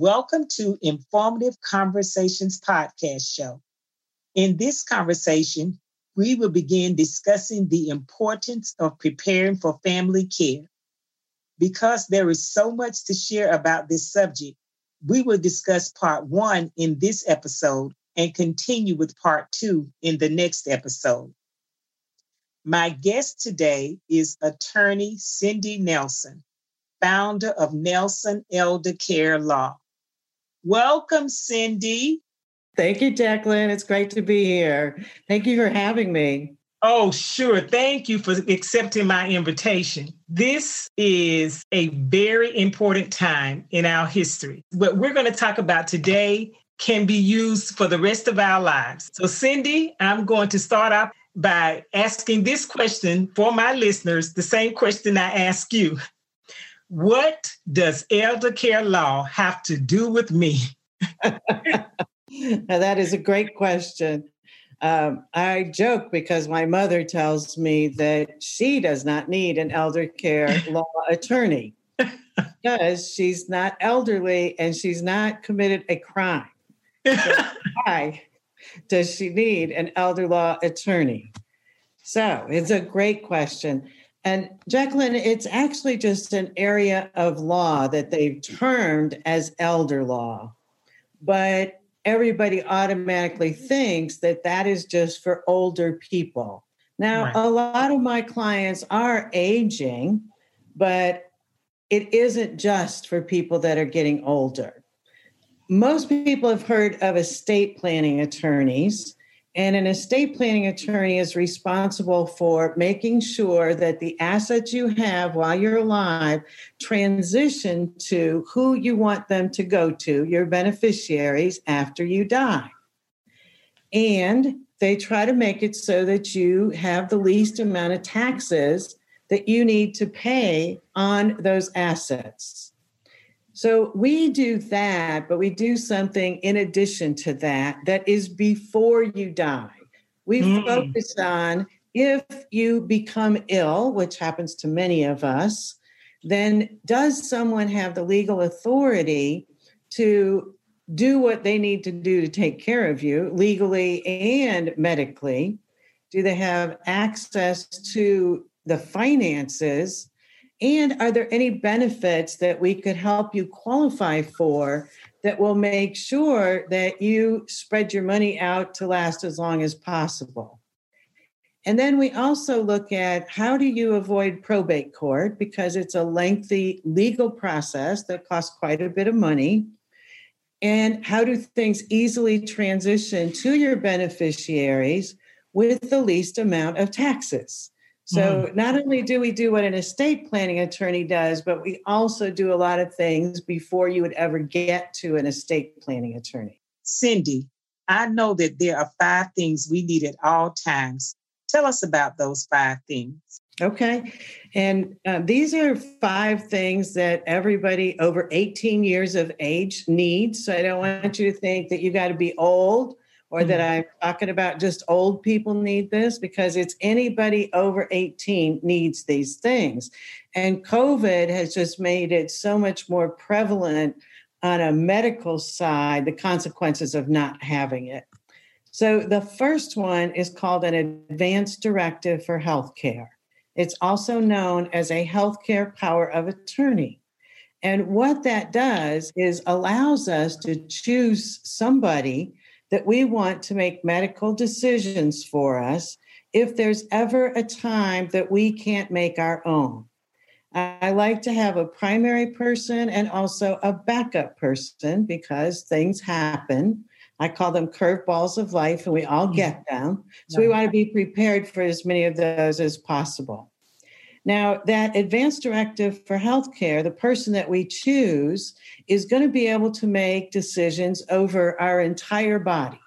Welcome to Informative Conversations podcast show. In this conversation, we will begin discussing the importance of preparing for family care. Because there is so much to share about this subject, we will discuss part one in this episode and continue with part two in the next episode. My guest today is attorney Cindy Nelson founder of Nelson Elder Care Law. Welcome, Cindy. Thank you, Jacquelyn. It's great to be here. Thank you for having me. Oh, sure. Thank you for accepting my invitation. This is a very important time in our history. What we're going to talk about today can be used for the rest of our lives. So, Cindy, I'm going to start off by asking this question for my listeners, the same question I ask you. What does elder care law have to do with me? that is a great question. Um, I joke because my mother tells me that she does not need an elder care law attorney because she's not elderly and she's not committed a crime. So why does she need an elder law attorney? So it's a great question. And Jacquelyn, it's actually just an area of law that they've termed as elder law. But everybody automatically thinks that that is just for older people. Now, right. a lot of my clients are aging, but it isn't just for people that are getting older. Most people have heard of estate planning attorneys. And an estate planning attorney is responsible for making sure that the assets you have while you're alive transition to who you want them to go to, your beneficiaries, after you die. And they try to make it so that you have the least amount of taxes that you need to pay on those assets. So we do that, but we do something in addition to that that is before you die. We mm. focus on if you become ill, which happens to many of us, then does someone have the legal authority to do what they need to do to take care of you legally and medically? Do they have access to the finances and are there any benefits that we could help you qualify for that will make sure that you spread your money out to last as long as possible? And then we also look at how do you avoid probate court because it's a lengthy legal process that costs quite a bit of money. And how do things easily transition to your beneficiaries with the least amount of taxes? So mm. not only do we do what an estate planning attorney does, but we also do a lot of things before you would ever get to an estate planning attorney. Cindy, I know that there are five things we need at all times. Tell us about those five things. Okay. And uh, these are five things that everybody over 18 years of age needs. So I don't want you to think that you got to be old or that mm-hmm. I'm talking about just old people need this because it's anybody over 18 needs these things. And COVID has just made it so much more prevalent on a medical side, the consequences of not having it. So the first one is called an advance directive for healthcare. It's also known as a healthcare power of attorney. And what that does is allows us to choose somebody that we want to make medical decisions for us if there's ever a time that we can't make our own. I like to have a primary person and also a backup person because things happen. I call them curveballs of life, and we all get them. So we want to be prepared for as many of those as possible. Now, that advanced directive for healthcare, the person that we choose is going to be able to make decisions over our entire body,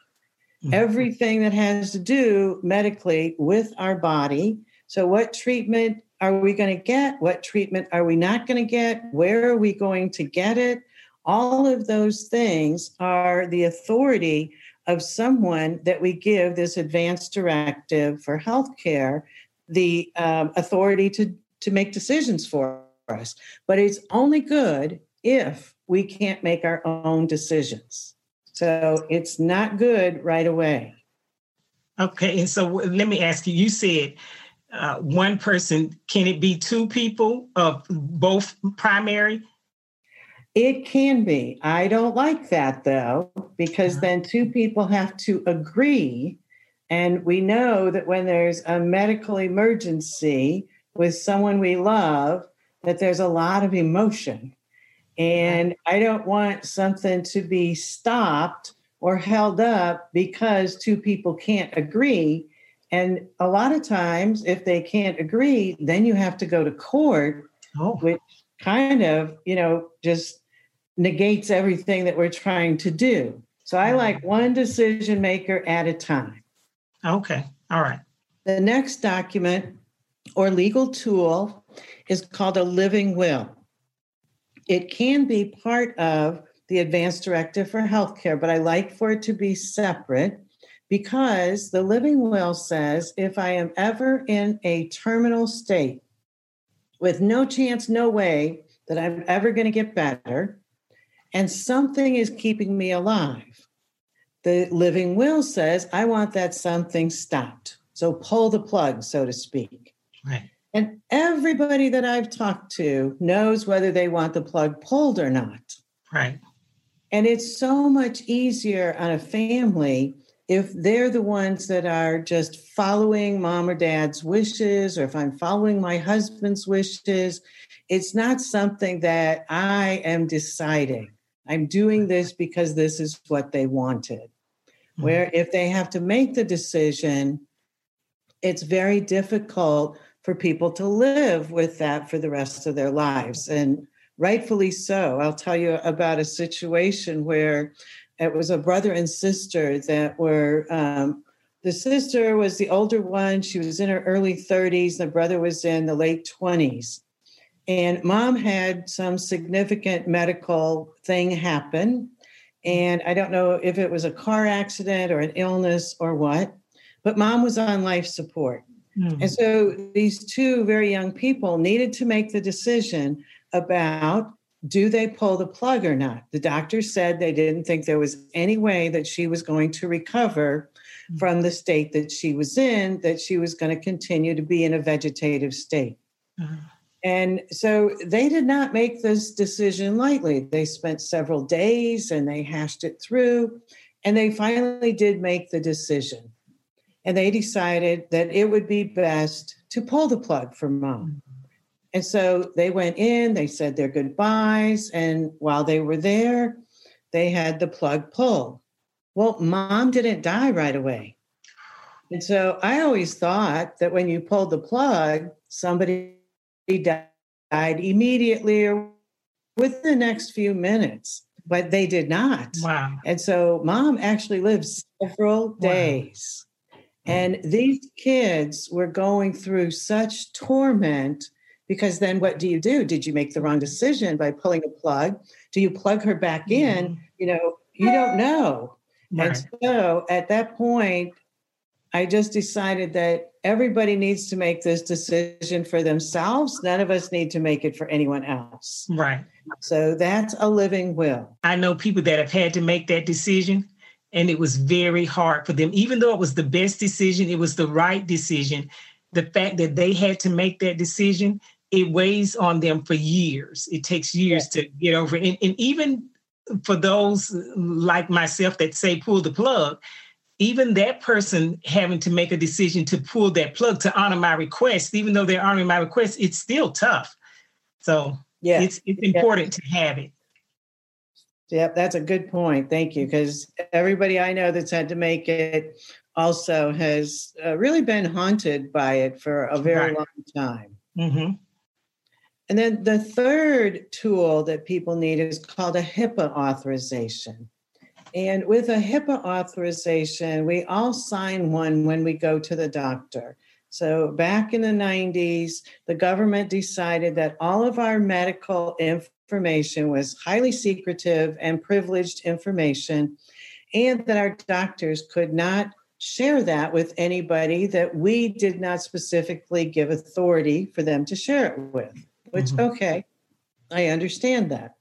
mm-hmm. everything that has to do medically with our body. So, what treatment are we going to get? What treatment are we not going to get? Where are we going to get it? All of those things are the authority of someone that we give this advanced directive for healthcare the um, authority to to make decisions for us. But it's only good if we can't make our own decisions. So it's not good right away. Okay, and so let me ask you. You said uh, one person. Can it be two people of both primary? It can be. I don't like that though, because uh-huh. then two people have to agree and we know that when there's a medical emergency with someone we love, that there's a lot of emotion. And I don't want something to be stopped or held up because two people can't agree. And a lot of times, if they can't agree, then you have to go to court, oh. which kind of, you know, just negates everything that we're trying to do. So I like one decision maker at a time. Okay. All right. The next document or legal tool is called a living will. It can be part of the advanced directive for healthcare, but I like for it to be separate because the living will says if I am ever in a terminal state with no chance, no way that I'm ever going to get better, and something is keeping me alive, the living will says, I want that something stopped. So pull the plug, so to speak. Right. And everybody that I've talked to knows whether they want the plug pulled or not. Right. And it's so much easier on a family if they're the ones that are just following mom or dad's wishes, or if I'm following my husband's wishes. It's not something that I am deciding. I'm doing this because this is what they wanted where mm-hmm. if they have to make the decision, it's very difficult for people to live with that for the rest of their lives. And rightfully so. I'll tell you about a situation where it was a brother and sister that were. Um, the sister was the older one. She was in her early 30s. The brother was in the late 20s. And mom had some significant medical thing happen. And I don't know if it was a car accident or an illness or what, but mom was on life support. Mm. And so these two very young people needed to make the decision about do they pull the plug or not? The doctor said they didn't think there was any way that she was going to recover mm. from the state that she was in, that she was going to continue to be in a vegetative state. Uh-huh. And so they did not make this decision lightly. They spent several days and they hashed it through, and they finally did make the decision. And they decided that it would be best to pull the plug for mom. And so they went in, they said their goodbyes, and while they were there, they had the plug pulled. Well, mom didn't die right away. And so I always thought that when you pulled the plug, somebody died immediately or within the next few minutes, but they did not. Wow. And so mom actually lived several days. Wow. And these kids were going through such torment because then what do you do? Did you make the wrong decision by pulling a plug? Do you plug her back in? Mm-hmm. You know, you don't know. Right. And so at that point, I just decided that everybody needs to make this decision for themselves. None of us need to make it for anyone else. Right. So that's a living will. I know people that have had to make that decision and it was very hard for them. Even though it was the best decision, it was the right decision. The fact that they had to make that decision, it weighs on them for years. It takes years to get over it. And, and even for those like myself that say pull the plug, even that person having to make a decision to pull that plug to honor my request, even though they're honoring my request, it's still tough. So yeah, it's it's important yeah. to have it. Yep, that's a good point. Thank you. Because everybody I know that's had to make it also has uh, really been haunted by it for a very right. long time. Mm-hmm. And then the third tool that people need is called a HIPAA authorization. And with a HIPAA authorization, we all sign one when we go to the doctor. So back in the 90s, the government decided that all of our medical information was highly secretive and privileged information, and that our doctors could not share that with anybody that we did not specifically give authority for them to share it with, which, mm-hmm. okay, I understand that.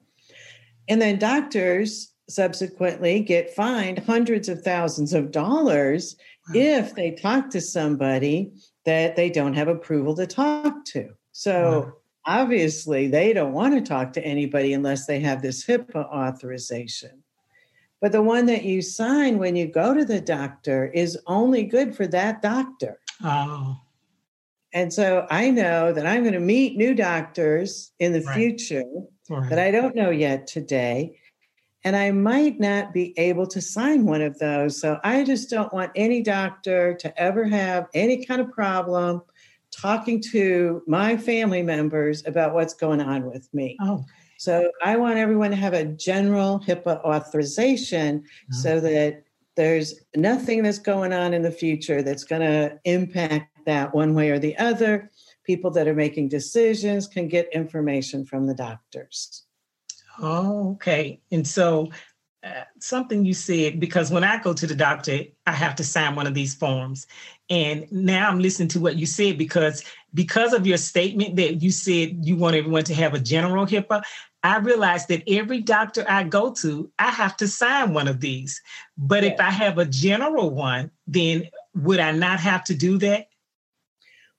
And then doctors subsequently get fined hundreds of thousands of dollars if they talk to somebody that they don't have approval to talk to. So obviously, they don't want to talk to anybody unless they have this HIPAA authorization. But the one that you sign when you go to the doctor is only good for that doctor. Oh. And so I know that I'm going to meet new doctors in the right. future right. that I don't know yet today and I might not be able to sign one of those. So I just don't want any doctor to ever have any kind of problem talking to my family members about what's going on with me. Oh. So I want everyone to have a general HIPAA authorization oh. so that there's nothing that's going on in the future that's going to impact that one way or the other. People that are making decisions can get information from the doctors. Oh, okay. And so uh, something you said, because when I go to the doctor, I have to sign one of these forms. And now I'm listening to what you said because because of your statement that you said you want everyone to have a general HIPAA, I realized that every doctor I go to, I have to sign one of these. But if I have a general one, then would I not have to do that?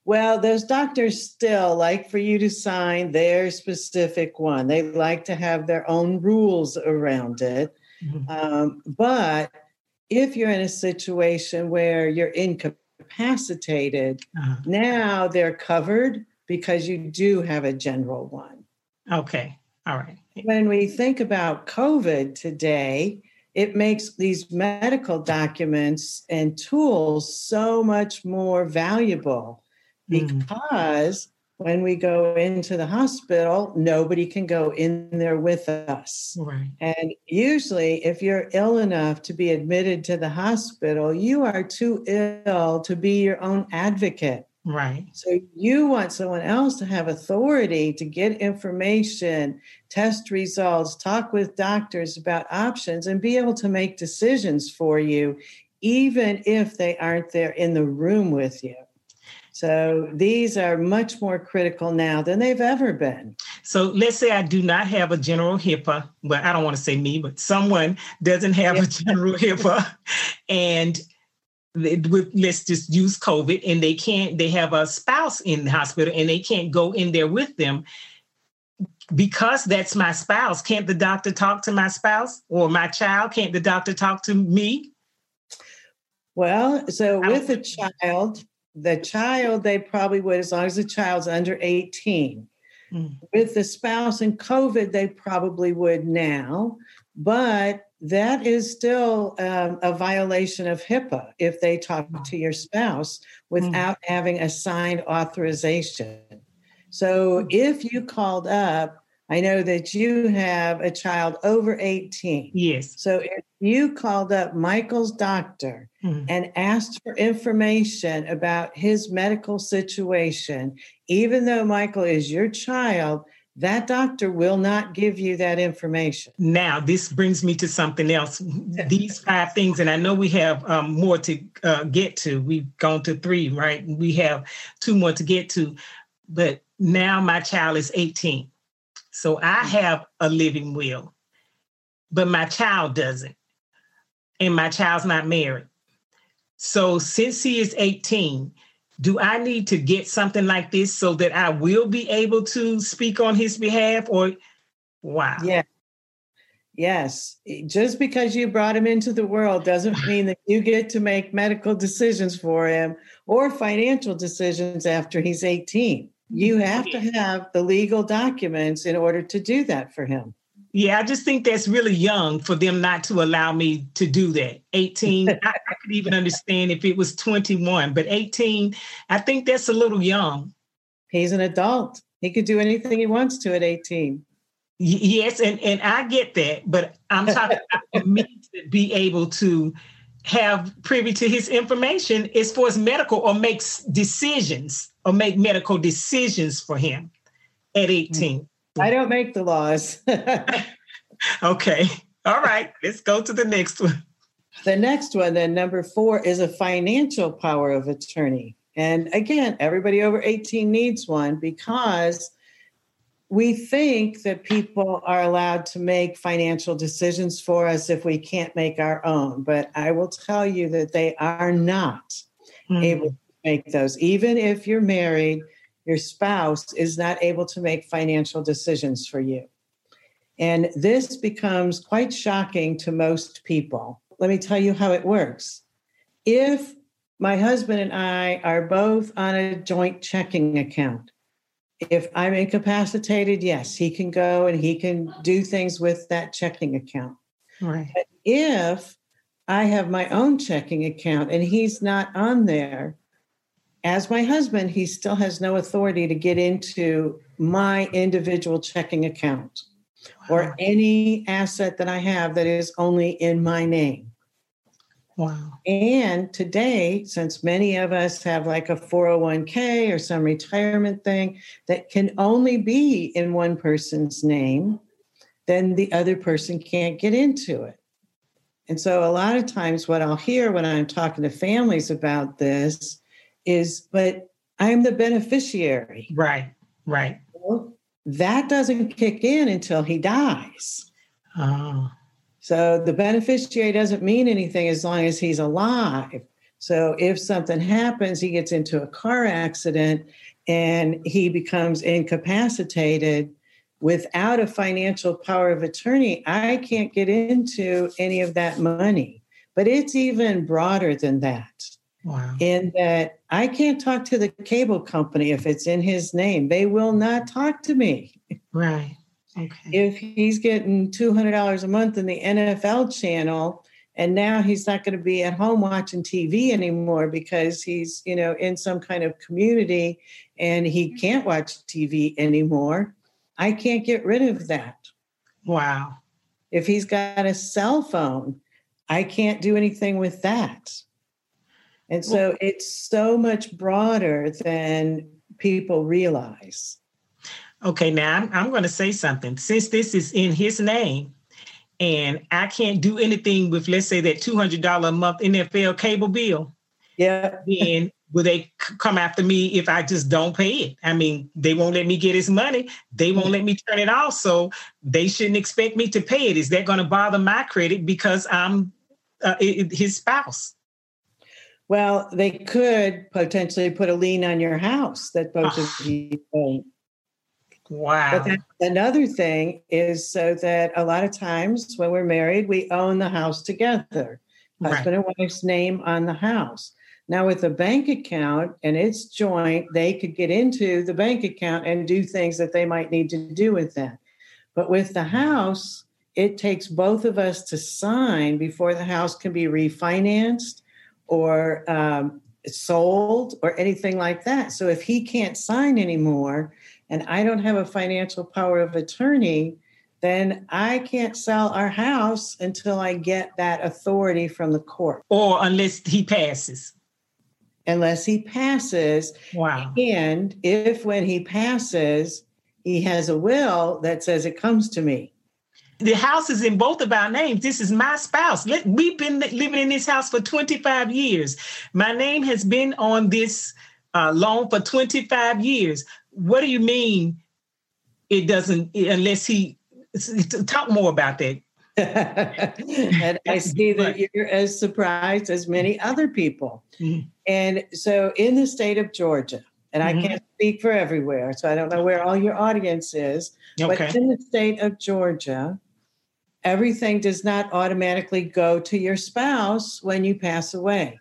Well, those doctors still like for you to sign their specific one. They like to have their own rules around it. Mm-hmm. Um, but if you're in a situation where you're incapacitated, uh-huh. now they're covered because you do have a general one. Okay. All right. When we think about COVID today, it makes these medical documents and tools so much more valuable. Because mm. when we go into the hospital, nobody can go in there with us. Right. And usually, if you're ill enough to be admitted to the hospital, you are too ill to be your own advocate. Right. So you want someone else to have authority to get information, test results, talk with doctors about options, and be able to make decisions for you, even if they aren't there in the room with you. So these are much more critical now than they've ever been. So let's say I do not have a general HIPAA. Well, I don't want to say me, but someone doesn't have yeah. a general HIPAA, and with, let's just use COVID, and they can't. They have a spouse in the hospital, and they can't go in there with them because that's my spouse. Can't the doctor talk to my spouse or my child? Can't the doctor talk to me? Well, so with a child, the child, they probably would, as long as the child's under 18. Mm. With the spouse and COVID, they probably would now, but that is still um, a violation of HIPAA if they talk to your spouse without mm. having a signed authorization. So mm. if you called up I know that you have a child over 18. Yes. So if you called up Michael's doctor mm-hmm. and asked for information about his medical situation, even though Michael is your child, that doctor will not give you that information. Now, this brings me to something else. These five things, and I know we have um, more to uh, get to. We've gone to three, right? We have two more to get to. But now my child is 18 so I mm. have a living will, but my child doesn't. And my child's not married. So since he is 18, do I need to get something like this so that I will be able to speak on his behalf or wow. Yeah. Yes. Just because you brought him into the world doesn't mean that you get to make medical decisions for him or financial decisions after he's 18. You mm-hmm. have to have the legal documents in order to do that for him. Yeah, I just think that's really young for them not to allow me to do that. 18, I, I, could even understand if it was 21, but 18, I think that's a little young. He's an adult. He could do anything he wants to at 18. Yes, and, and I get that, but I'm talking about me to be able to have privy to his information as far as medical or makes decisions or make medical decisions for him at 18. I don't make the laws. okay. All right. Let's go to the next one. The next one, then number four, is a financial power of attorney. And again, everybody over 18 needs one because we think that people are allowed to make financial decisions for us if we can't make our own. But I will tell you that they are not mm. able make those. Even if you're married, your spouse is not able to make financial decisions for you. And this becomes quite shocking to most people. Let me tell you how it works. If my husband and I are both on a joint checking account, if I'm incapacitated, yes, he can go and he can do things with that checking account. Right. But if I have my own checking account and he's not on there, as my husband, he still has no authority to get into my individual checking account wow. or any asset that I have that is only in my name. Wow. And today, since many of us have like a 401k or some retirement thing that can only be in one person's name, then the other person can't get into it. And so, a lot of times, what I'll hear when I'm talking to families about this is, but I'm the beneficiary. Right, right. Well, that doesn't kick in until he dies. Oh. So the beneficiary doesn't mean anything as long as he's alive. So if something happens, he gets into a car accident and he becomes incapacitated without a financial power of attorney, I can't get into any of that money. But it's even broader than that. Wow. In that I can't talk to the cable company if it's in his name. They will not talk to me. Right. Okay. If he's getting $200 a month in the NFL channel, and now he's not going to be at home watching TV anymore because he's, you know, in some kind of community and he can't watch TV anymore. I can't get rid of that. Wow. If he's got a cell phone, I can't do anything with that. And so it's so much broader than people realize. Okay, now I'm, I'm going to say something. Since this is in his name, and I can't do anything with, let's say, that $200 a month NFL cable bill. Yeah. Then will they come after me if I just don't pay it? I mean, they won't let me get his money. They won't let me turn it off. So they shouldn't expect me to pay it. Is that going to bother my credit because I'm uh, his spouse? Well, they could potentially put a lien on your house that both of ah. you own. Wow. But another thing is so that a lot of times when we're married, we own the house together, husband right. and wife's name on the house. Now, with a bank account and it's joint, they could get into the bank account and do things that they might need to do with that. But with the house, it takes both of us to sign before the house can be refinanced or um, sold or anything like that. So if he can't sign anymore, and I don't have a financial power of attorney, then I can't sell our house until I get that authority from the court. Or unless he passes. Unless he passes. Wow. And if when he passes, he has a will that says it comes to me. The house is in both of our names. This is my spouse. We've been living in this house for 25 years. My name has been on this uh, loan for 25 years what do you mean it doesn't unless he talk more about that and I see that you're as surprised as many other people. Mm-hmm. And so, in the state of Georgia, and mm-hmm. I can't speak for everywhere, so I don't know where all your audience is, okay. but in the state of Georgia, everything does not automatically go to your spouse when you pass away.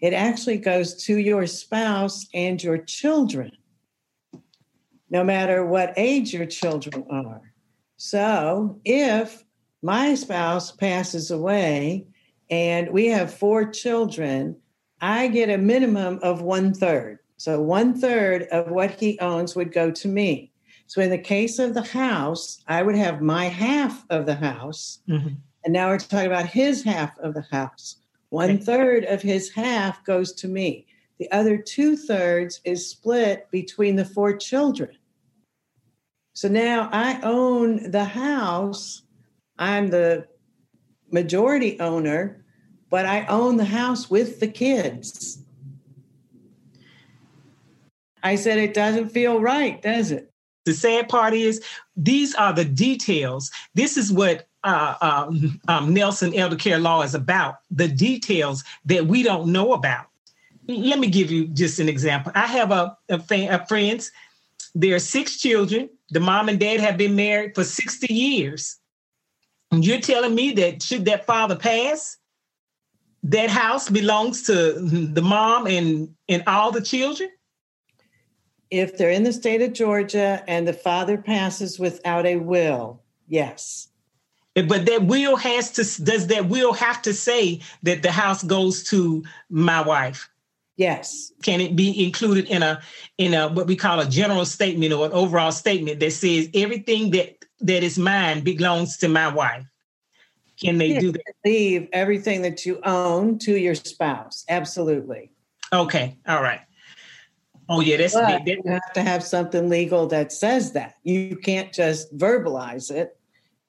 It actually goes to your spouse and your children no matter what age your children are. So if my spouse passes away and we have four children, I get a minimum of one third. So one third of what he owns would go to me. So in the case of the house, I would have my half of the house. Mm-hmm. And now we're talking about his half of the house. One third of his half goes to me. The other two thirds is split between the four children. So now I own the house. I'm the majority owner, but I own the house with the kids. I said, it doesn't feel right, does it? The sad part is, these are the details. This is what uh, um, um, Nelson Elder Care Law is about the details that we don't know about. Let me give you just an example. I have a, a, a friends. There are six children. The mom and dad have been married for 60 years. And you're telling me that should that father pass, that house belongs to the mom and, and all the children? If they're in the state of Georgia and the father passes without a will, yes. Eh, but that will has to does that will have to say that the house goes to my wife? Yes. Can it be included in a in a what we call a general statement or an overall statement that says everything that that is mine belongs to my wife? Can they do that? Leave everything that you own to your spouse. Absolutely. Okay. All right. Oh yeah, that's but. You have to have something legal that says that. You can't just verbalize it.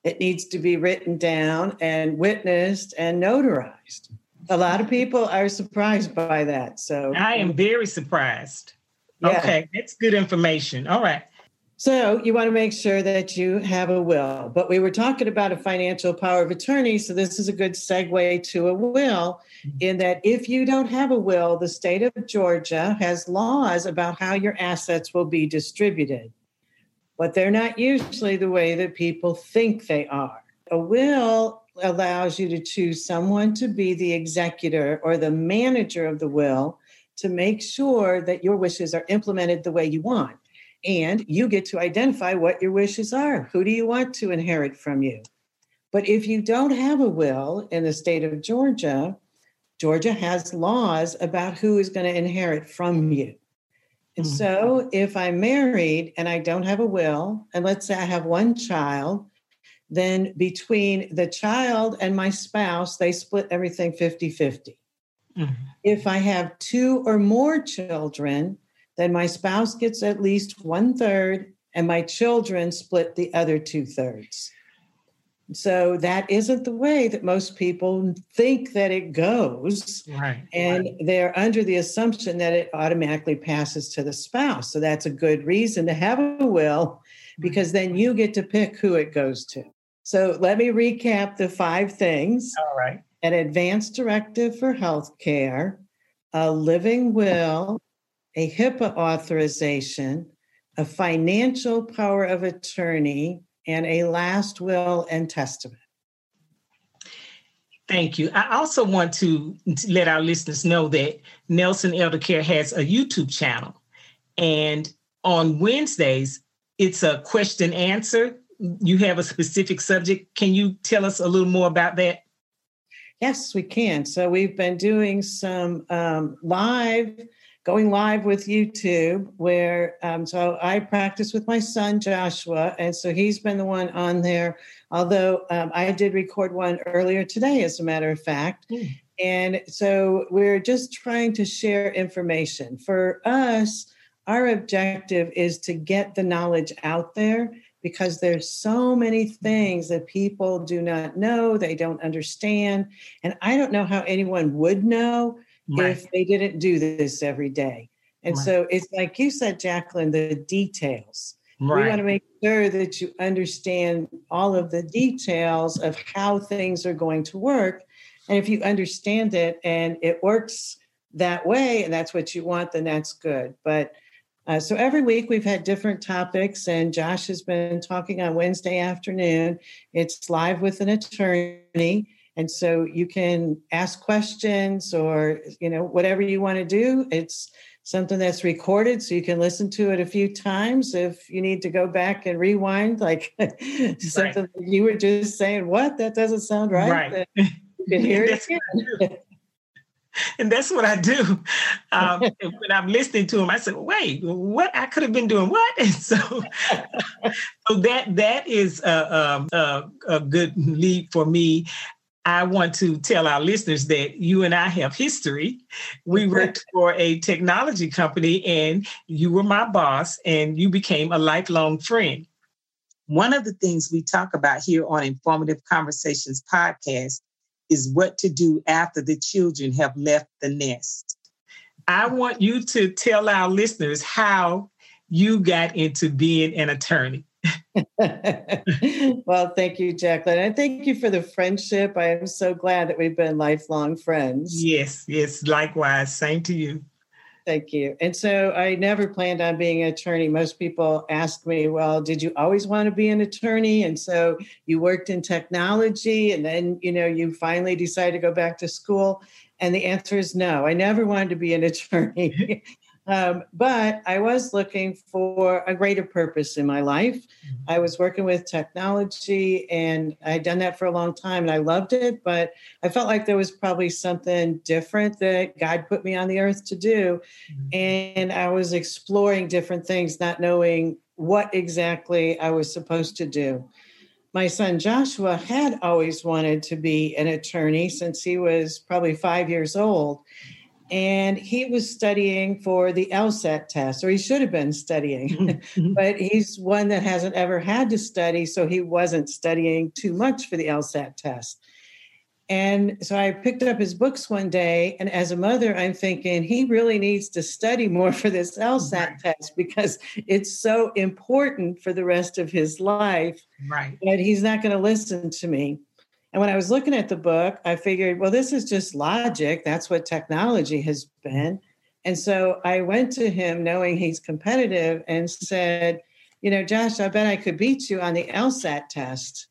It needs to be written down and witnessed and notarized. A lot of people are surprised by that. So I am very surprised. Yeah. Okay, that's good information. All right. So you want to make sure that you have a will. But we were talking about a financial power of attorney. So this is a good segue to a will, mm-hmm. in that if you don't have a will, the state of Georgia has laws about how your assets will be distributed but they're not usually the way that people think they are. A will allows you to choose someone to be the executor or the manager of the will to make sure that your wishes are implemented the way you want. And you get to identify what your wishes are. Who do you want to inherit from you? But if you don't have a will in the state of Georgia, Georgia has laws about who is going to inherit from you. And mm-hmm. so if I'm married and I don't have a will, and let's say I have one child, then between the child and my spouse, they split everything 50 50. Mm-hmm. If I have two or more children, then my spouse gets at least one third and my children split the other two thirds. So that isn't the way that most people think that it goes. Right. And right. they're under the assumption that it automatically passes to the spouse. So that's a good reason to have a will mm-hmm. because then you get to pick who it goes to. So let me recap the five things. All right. An advance directive for health care, a living will, a HIPAA authorization, a financial power of attorney, and a last will and testament. Thank you. I also want to let our listeners know that Nelson Elder Care has a YouTube channel. And on Wednesdays, it's a question answer. You have a specific subject. Can you tell us a little more about that? Yes, we can. So we've been doing some um, live going live with YouTube, where um, so I practice with my son Joshua, and so he's been the one on there. Although um, I did record one earlier today, as a matter of fact. Mm. And so we're just trying to share information. For us, our objective is to get the knowledge out there because there's so many things that people do not know, they don't understand. And I don't know how anyone would know right. if they didn't do this every day. And right. so it's like you said, Jacquelyn, the details. Right. We want to make sure that you understand all of the details of how things are going to work. And if you understand it and it works that way, and that's what you want, then that's good. But uh, so every week we've had different topics, and Josh has been talking on Wednesday afternoon. It's live with an attorney. And so you can ask questions or, you know, whatever you want to do. It's something that's recorded so you can listen to it a few times if you need to go back and rewind, like something right. you were just saying, what? That doesn't sound right. Right. You can hear it again. and that's what I do. Um, when I'm listening to him, I said, "Wait, what? I could have been doing what?" And so, so that that is a, um, a, a good lead for me. I want to tell our listeners that you and I have history. We worked for a technology company, and you were my boss, and you became a lifelong friend. One of the things we talk about here on Informative Conversations podcast is what to do after the children have left the nest. I want you to tell our listeners how you got into being an attorney. well, thank you, Jacquelyn. And thank you for the friendship. I am so glad that we've been lifelong friends. Yes, yes, likewise. Same to you. Thank you. And so I never planned on being an attorney. Most people ask me, well, did you always want to be an attorney? And so you worked in technology and then, you know, you finally decided to go back to school. And the answer is no. I never wanted to be an attorney. Um, but I was looking for a greater purpose in my life. Mm-hmm. I was working with technology and I'd done that for a long time and I loved it, but I felt like there was probably something different that God put me on the earth to do. Mm-hmm. And I was exploring different things, not knowing what exactly I was supposed to do. My son Joshua had always wanted to be an attorney since he was probably five years old and he was studying for the LSAT test, or he should have been studying, mm-hmm. but he's one that hasn't ever had to study, so he wasn't studying too much for the LSAT test. And so I picked up his books one day, and as a mother, I'm thinking he really needs to study more for this LSAT right. test because it's so important for the rest of his life. Right. But he's not going to listen to me. And when I was looking at the book, I figured, well, this is just logic. That's what technology has been. And so I went to him knowing he's competitive and said, you know, Josh, I bet I could beat you on the LSAT test.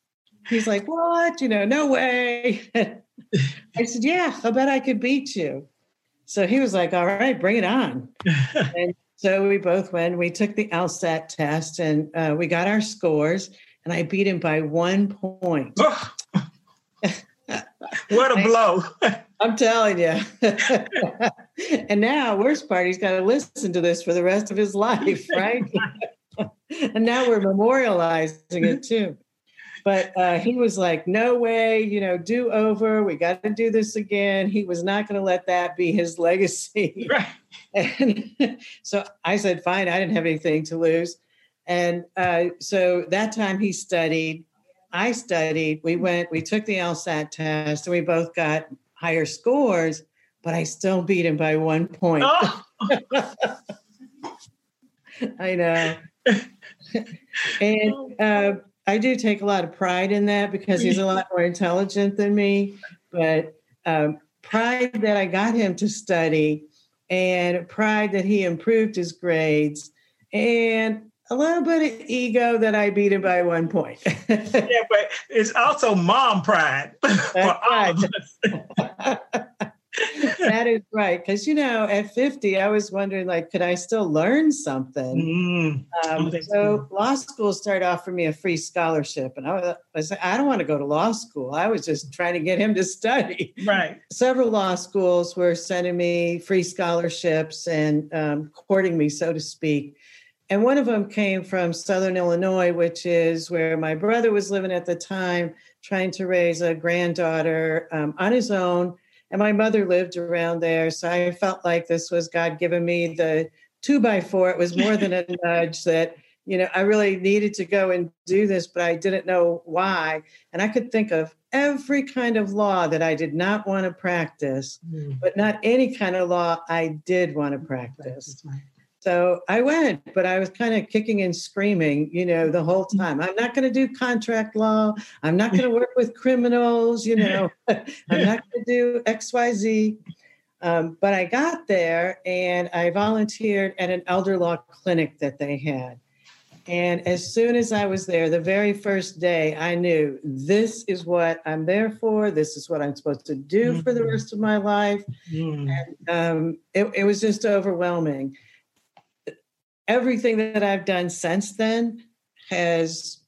He's like, what? You know, no way. I said, yeah, I bet I could beat you. So he was like, all right, bring it on. and so we both went, we took the LSAT test and uh, we got our scores and I beat him by one point. What a blow. I'm telling you. and now, worst part, he's got to listen to this for the rest of his life, right? and now we're memorializing it too. But uh, he was like, no way, you know, do over. We got to do this again. He was not going to let that be his legacy. Right. And so I said, fine, I didn't have anything to lose. And uh, so that time he studied I studied, we went, we took the LSAT test, and we both got higher scores, but I still beat him by one point. Oh. I know. and uh, I do take a lot of pride in that because he's a lot more intelligent than me. But um, pride that I got him to study, and pride that he improved his grades, and a little bit of ego that I beat him by one point. yeah, but it's also mom pride for all of us. that is right. Because, you know, at 50, I was wondering, like, could I still learn something? Mm, um, so law school started offering me a free scholarship. And I was, I was I don't want to go to law school. I was just trying to get him to study. Right. Several law schools were sending me free scholarships and um, courting me, so to speak. And one of them came from Southern Illinois, which is where my brother was living at the time, trying to raise a granddaughter um, on his own. And my mother lived around there. So I felt like this was God giving me the two by four. It was more than a nudge that, you know, I really needed to go and do this, but I didn't know why. And I could think of every kind of law that I did not want to practice, mm. but not any kind of law I did want to practice. So I went, but I was kind of kicking and screaming, you know, the whole time. I'm not going to do contract law. I'm not going to work with criminals, you know, I'm not going to do XYZ. Um, but I got there and I volunteered at an elder law clinic that they had. And as soon as I was there, the very first day, I knew this is what I'm there for. This is what I'm supposed to do mm-hmm. for the mm-hmm. rest of my life. Mm. And um, it, it was just overwhelming everything that I've done since then has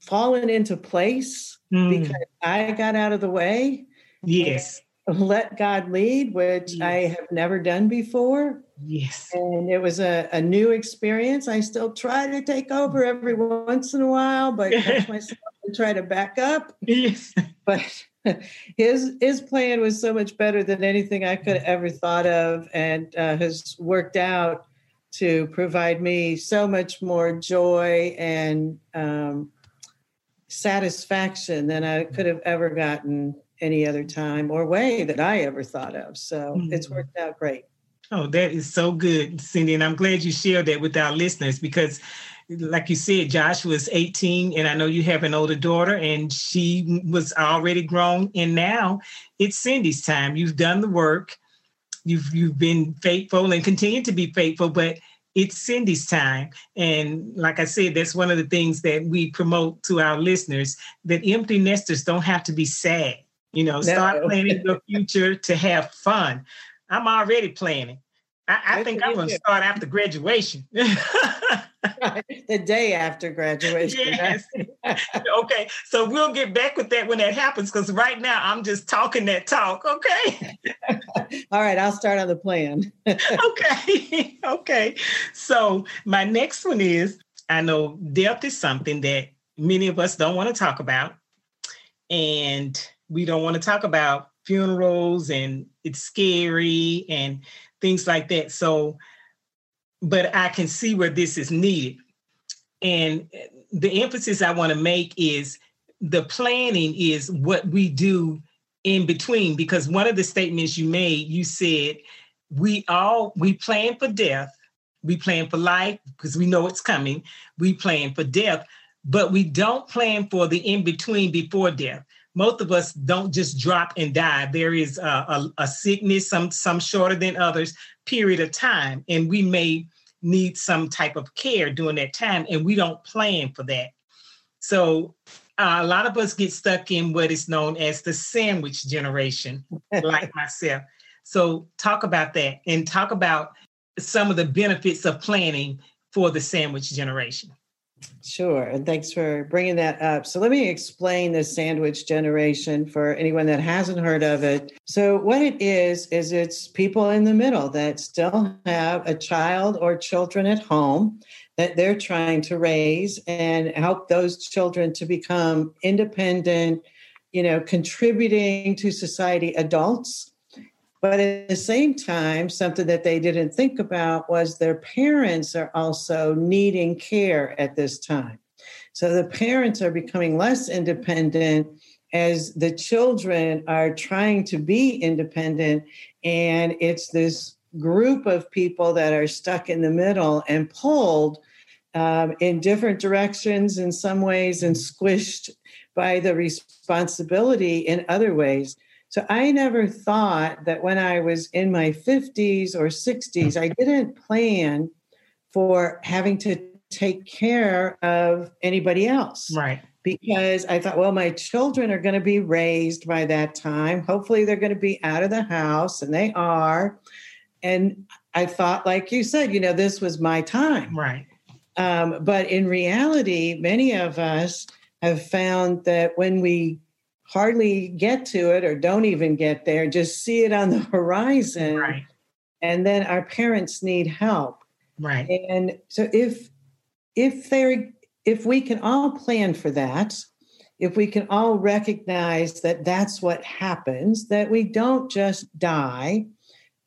fallen into place mm. because I got out of the way. Yes. let God lead, which yes. I have never done before. Yes. And it was a, a new experience. I still try to take over every once in a while, but catch myself and try to back up. Yes. But his his plan was so much better than anything I could have ever thought of, and uh, has worked out to provide me so much more joy and um, satisfaction than I could have ever gotten any other time or way that I ever thought of. So mm-hmm. it's worked out great. Oh, that is so good, Cindy. And I'm glad you shared that with our listeners because, like you said, Josh was 18, and I know you have an older daughter, and she was already grown. And now it's Cindy's time. You've done the work, you've you've been faithful and continue to be faithful, but it's Cindy's time. And like I said, that's one of the things that we promote to our listeners that empty nesters don't have to be sad. You know, start planning your future to have fun. I'm already planning. I, I think I'm going to start after graduation. the day after graduation. Yes. okay. So we'll get back with that when that happens because right now I'm just talking that talk. Okay. All right. I'll start on the plan. okay. Okay. So my next one is I know death is something that many of us don't want to talk about. And we don't want to talk about funerals and it's scary and things like that. So, but I can see where this is needed. And the emphasis I want to make is the planning is what we do in between because one of the statements you made you said we all we plan for death. We plan for life because we know it's coming. We plan for death but we don't plan for the in between before death most of us don't just drop and die. There is a, a, a, sickness, some some shorter than others, period of time, and we may need some type of care during that time, and we don't plan for that. So uh, a lot of us get stuck in what is known as the sandwich generation, like myself. So talk about that and talk about some of the benefits of planning for the sandwich generation. Sure. And thanks for bringing that up. So, let me explain the sandwich generation for anyone that hasn't heard of it. So, what it is, is it's people in the middle that still have a child or children at home that they're trying to raise and help those children to become independent, you know, contributing to society adults but at the same time, something that they didn't think about was their parents are also needing care at this time. So the parents are becoming less independent as the children are trying to be independent. And it's this group of people that are stuck in the middle and pulled um, in different directions in some ways and squished by the responsibility in other ways. So I never thought that when I was in my 50s or 60s, I didn't plan for having to take care of anybody else. Right. Because I thought, well, my children are going to be raised by that time. Hopefully, they're going to be out of the house, and they are. And I thought, like you said, you know, this was my time. Right. Um, but in reality, many of us have found that when we hardly get to it or don't even get there, just see it on the horizon. Right. And then our parents need help. Right. And so if if they're if we can all plan for that, if we can all recognize that that's what happens, that we don't just die,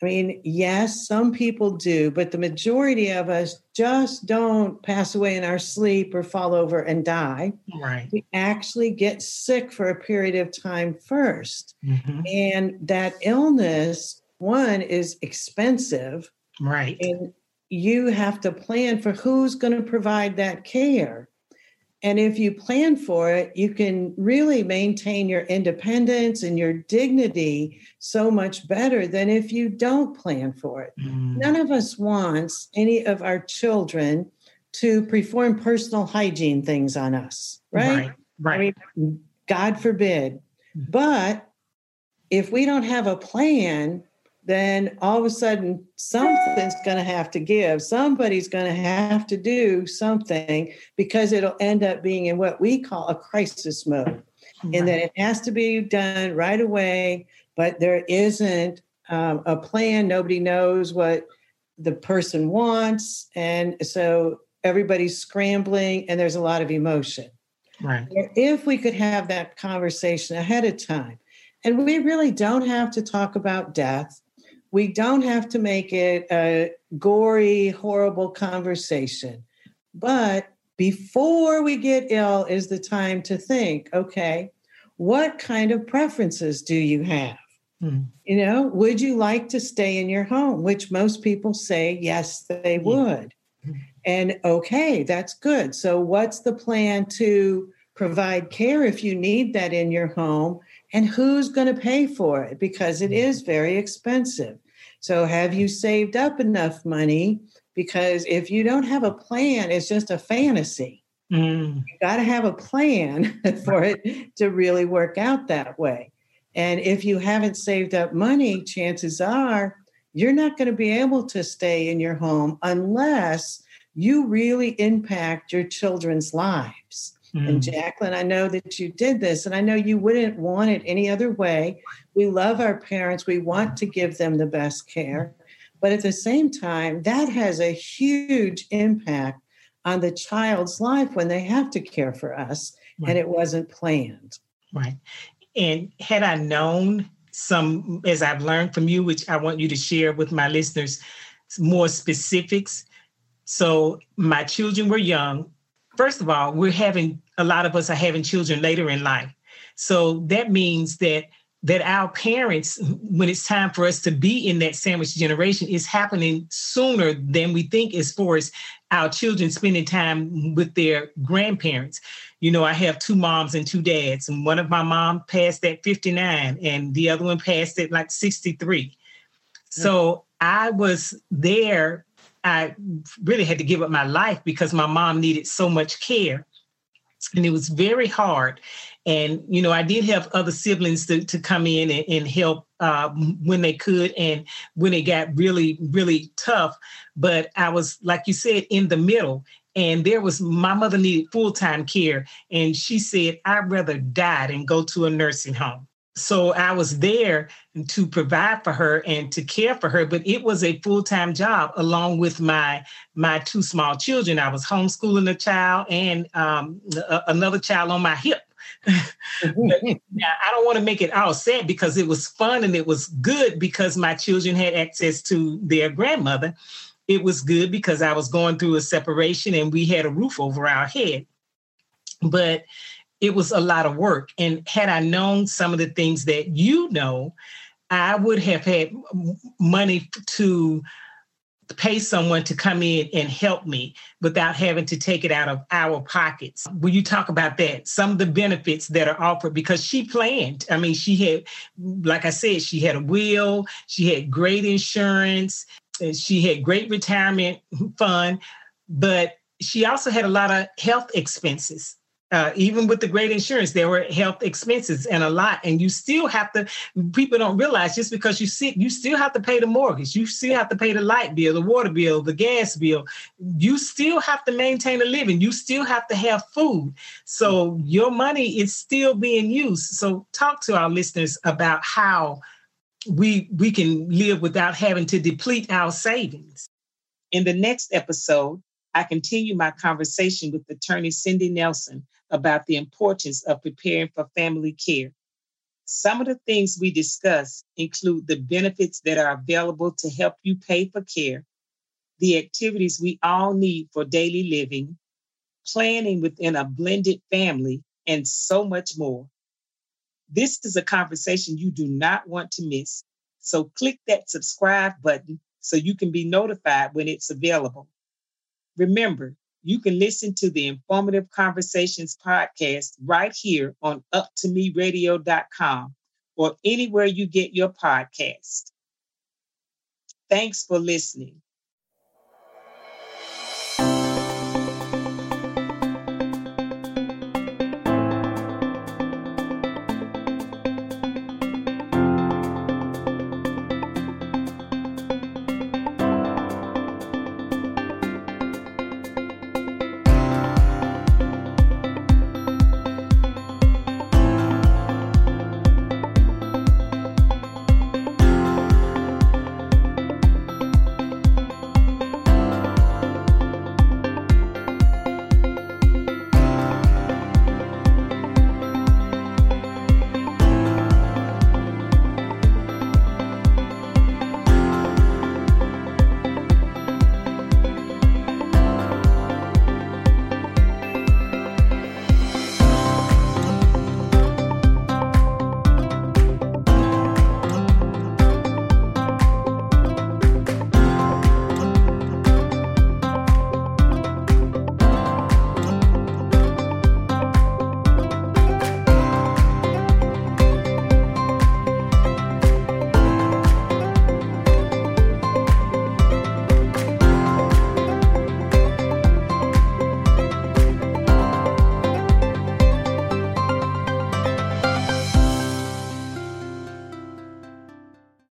I mean, yes, some people do, but the majority of us just don't pass away in our sleep or fall over and die. Right. We actually get sick for a period of time 1st mm-hmm. And that illness, one, is expensive. Right. And you have to plan for who's going to provide that care. And if you plan for it, you can really maintain your independence and your dignity so much better than if you don't plan for it. Mm. None of us wants any of our children to perform personal hygiene things on us, right? Right. right. I mean, God forbid. Mm. But if we don't have a plan, then all of a sudden something's going to have to give. Somebody's going to have to do something because it'll end up being in what we call a crisis mode. Right. And that it has to be done right away. but there isn't um, a plan. Nobody knows what the person wants. And so everybody's scrambling and there's a lot of emotion. Right. If we could have that conversation ahead of time, and we really don't have to talk about death, we don't have to make it a gory, horrible conversation. But before we get ill is the time to think okay, what kind of preferences do you have? Mm. You know, would you like to stay in your home? Which most people say yes, they would. Mm. And okay, that's good. So, what's the plan to provide care if you need that in your home? And who's going to pay for it? Because it is very expensive. So, have you saved up enough money? Because if you don't have a plan, it's just a fantasy. Mm. You got to have a plan for it to really work out that way. And if you haven't saved up money, chances are you're not going to be able to stay in your home unless you really impact your children's lives. Mm. And Jacquelyn, I know that you did this, and I know you wouldn't want it any other way. We love our parents, we want to give them the best care. But at the same time, that has a huge impact on the child's life when they have to care for us, right. and it wasn't planned. Right. And had I known some, as I've learned from you, which I want you to share with my listeners, more specifics. So my children were young. First of all, we're having a lot of us are having children later in life. So that means that that our parents, when it's time for us to be in that sandwich generation, is happening sooner than we think as far as our children spending time with their grandparents. You know, I have two moms and two dads, and one of my mom passed at 59, and the other one passed at like 63. Mm. So I was there. I really had to give up my life because my mom needed so much care. And it was very hard. And, you know, I did have other siblings to, to come in and, and help uh, when they could and when it got really, really tough. But I was, like you said, in the middle. And there was, my mother needed full time care. And she said, I'd rather die than go to a nursing home. So I was there to provide for her and to care for her, but it was a full-time job along with my my two small children. I was homeschooling a child and um, a, another child on my hip now, I don't want to make it all sad because it was fun and it was good because my children had access to their grandmother. It was good because I was going through a separation and we had a roof over our head. But it was a lot of work. And had I known some of the things that you know, I would have had money to pay someone to come in and help me without having to take it out of our pockets. Will you talk about that? Some of the benefits that are offered because she planned. I mean, she had, like I said, she had a will, she had great insurance, she had great retirement fund, but she also had a lot of health expenses uh, even with the great insurance, there were health expenses and a lot. And you still have to, people don't realize just because you sick, you still have to pay the mortgage. You still have to pay the light bill, the water bill, the gas bill. You still have to maintain a living. You still have to have food. So your money is still being used. So talk to our listeners about how we we can live without having to deplete our savings. In the next episode, I continue my conversation with attorney Cindy Nelson about the importance of preparing for family care. Some of the things we discuss include the benefits that are available to help you pay for care, the activities we all need for daily living, planning within a blended family, and so much more. This is a conversation you do not want to miss. So click that subscribe button so you can be notified when it's available. Remember, you can listen to the Informative Conversations podcast right here on up2meradio.com or anywhere you get your podcast. Thanks for listening.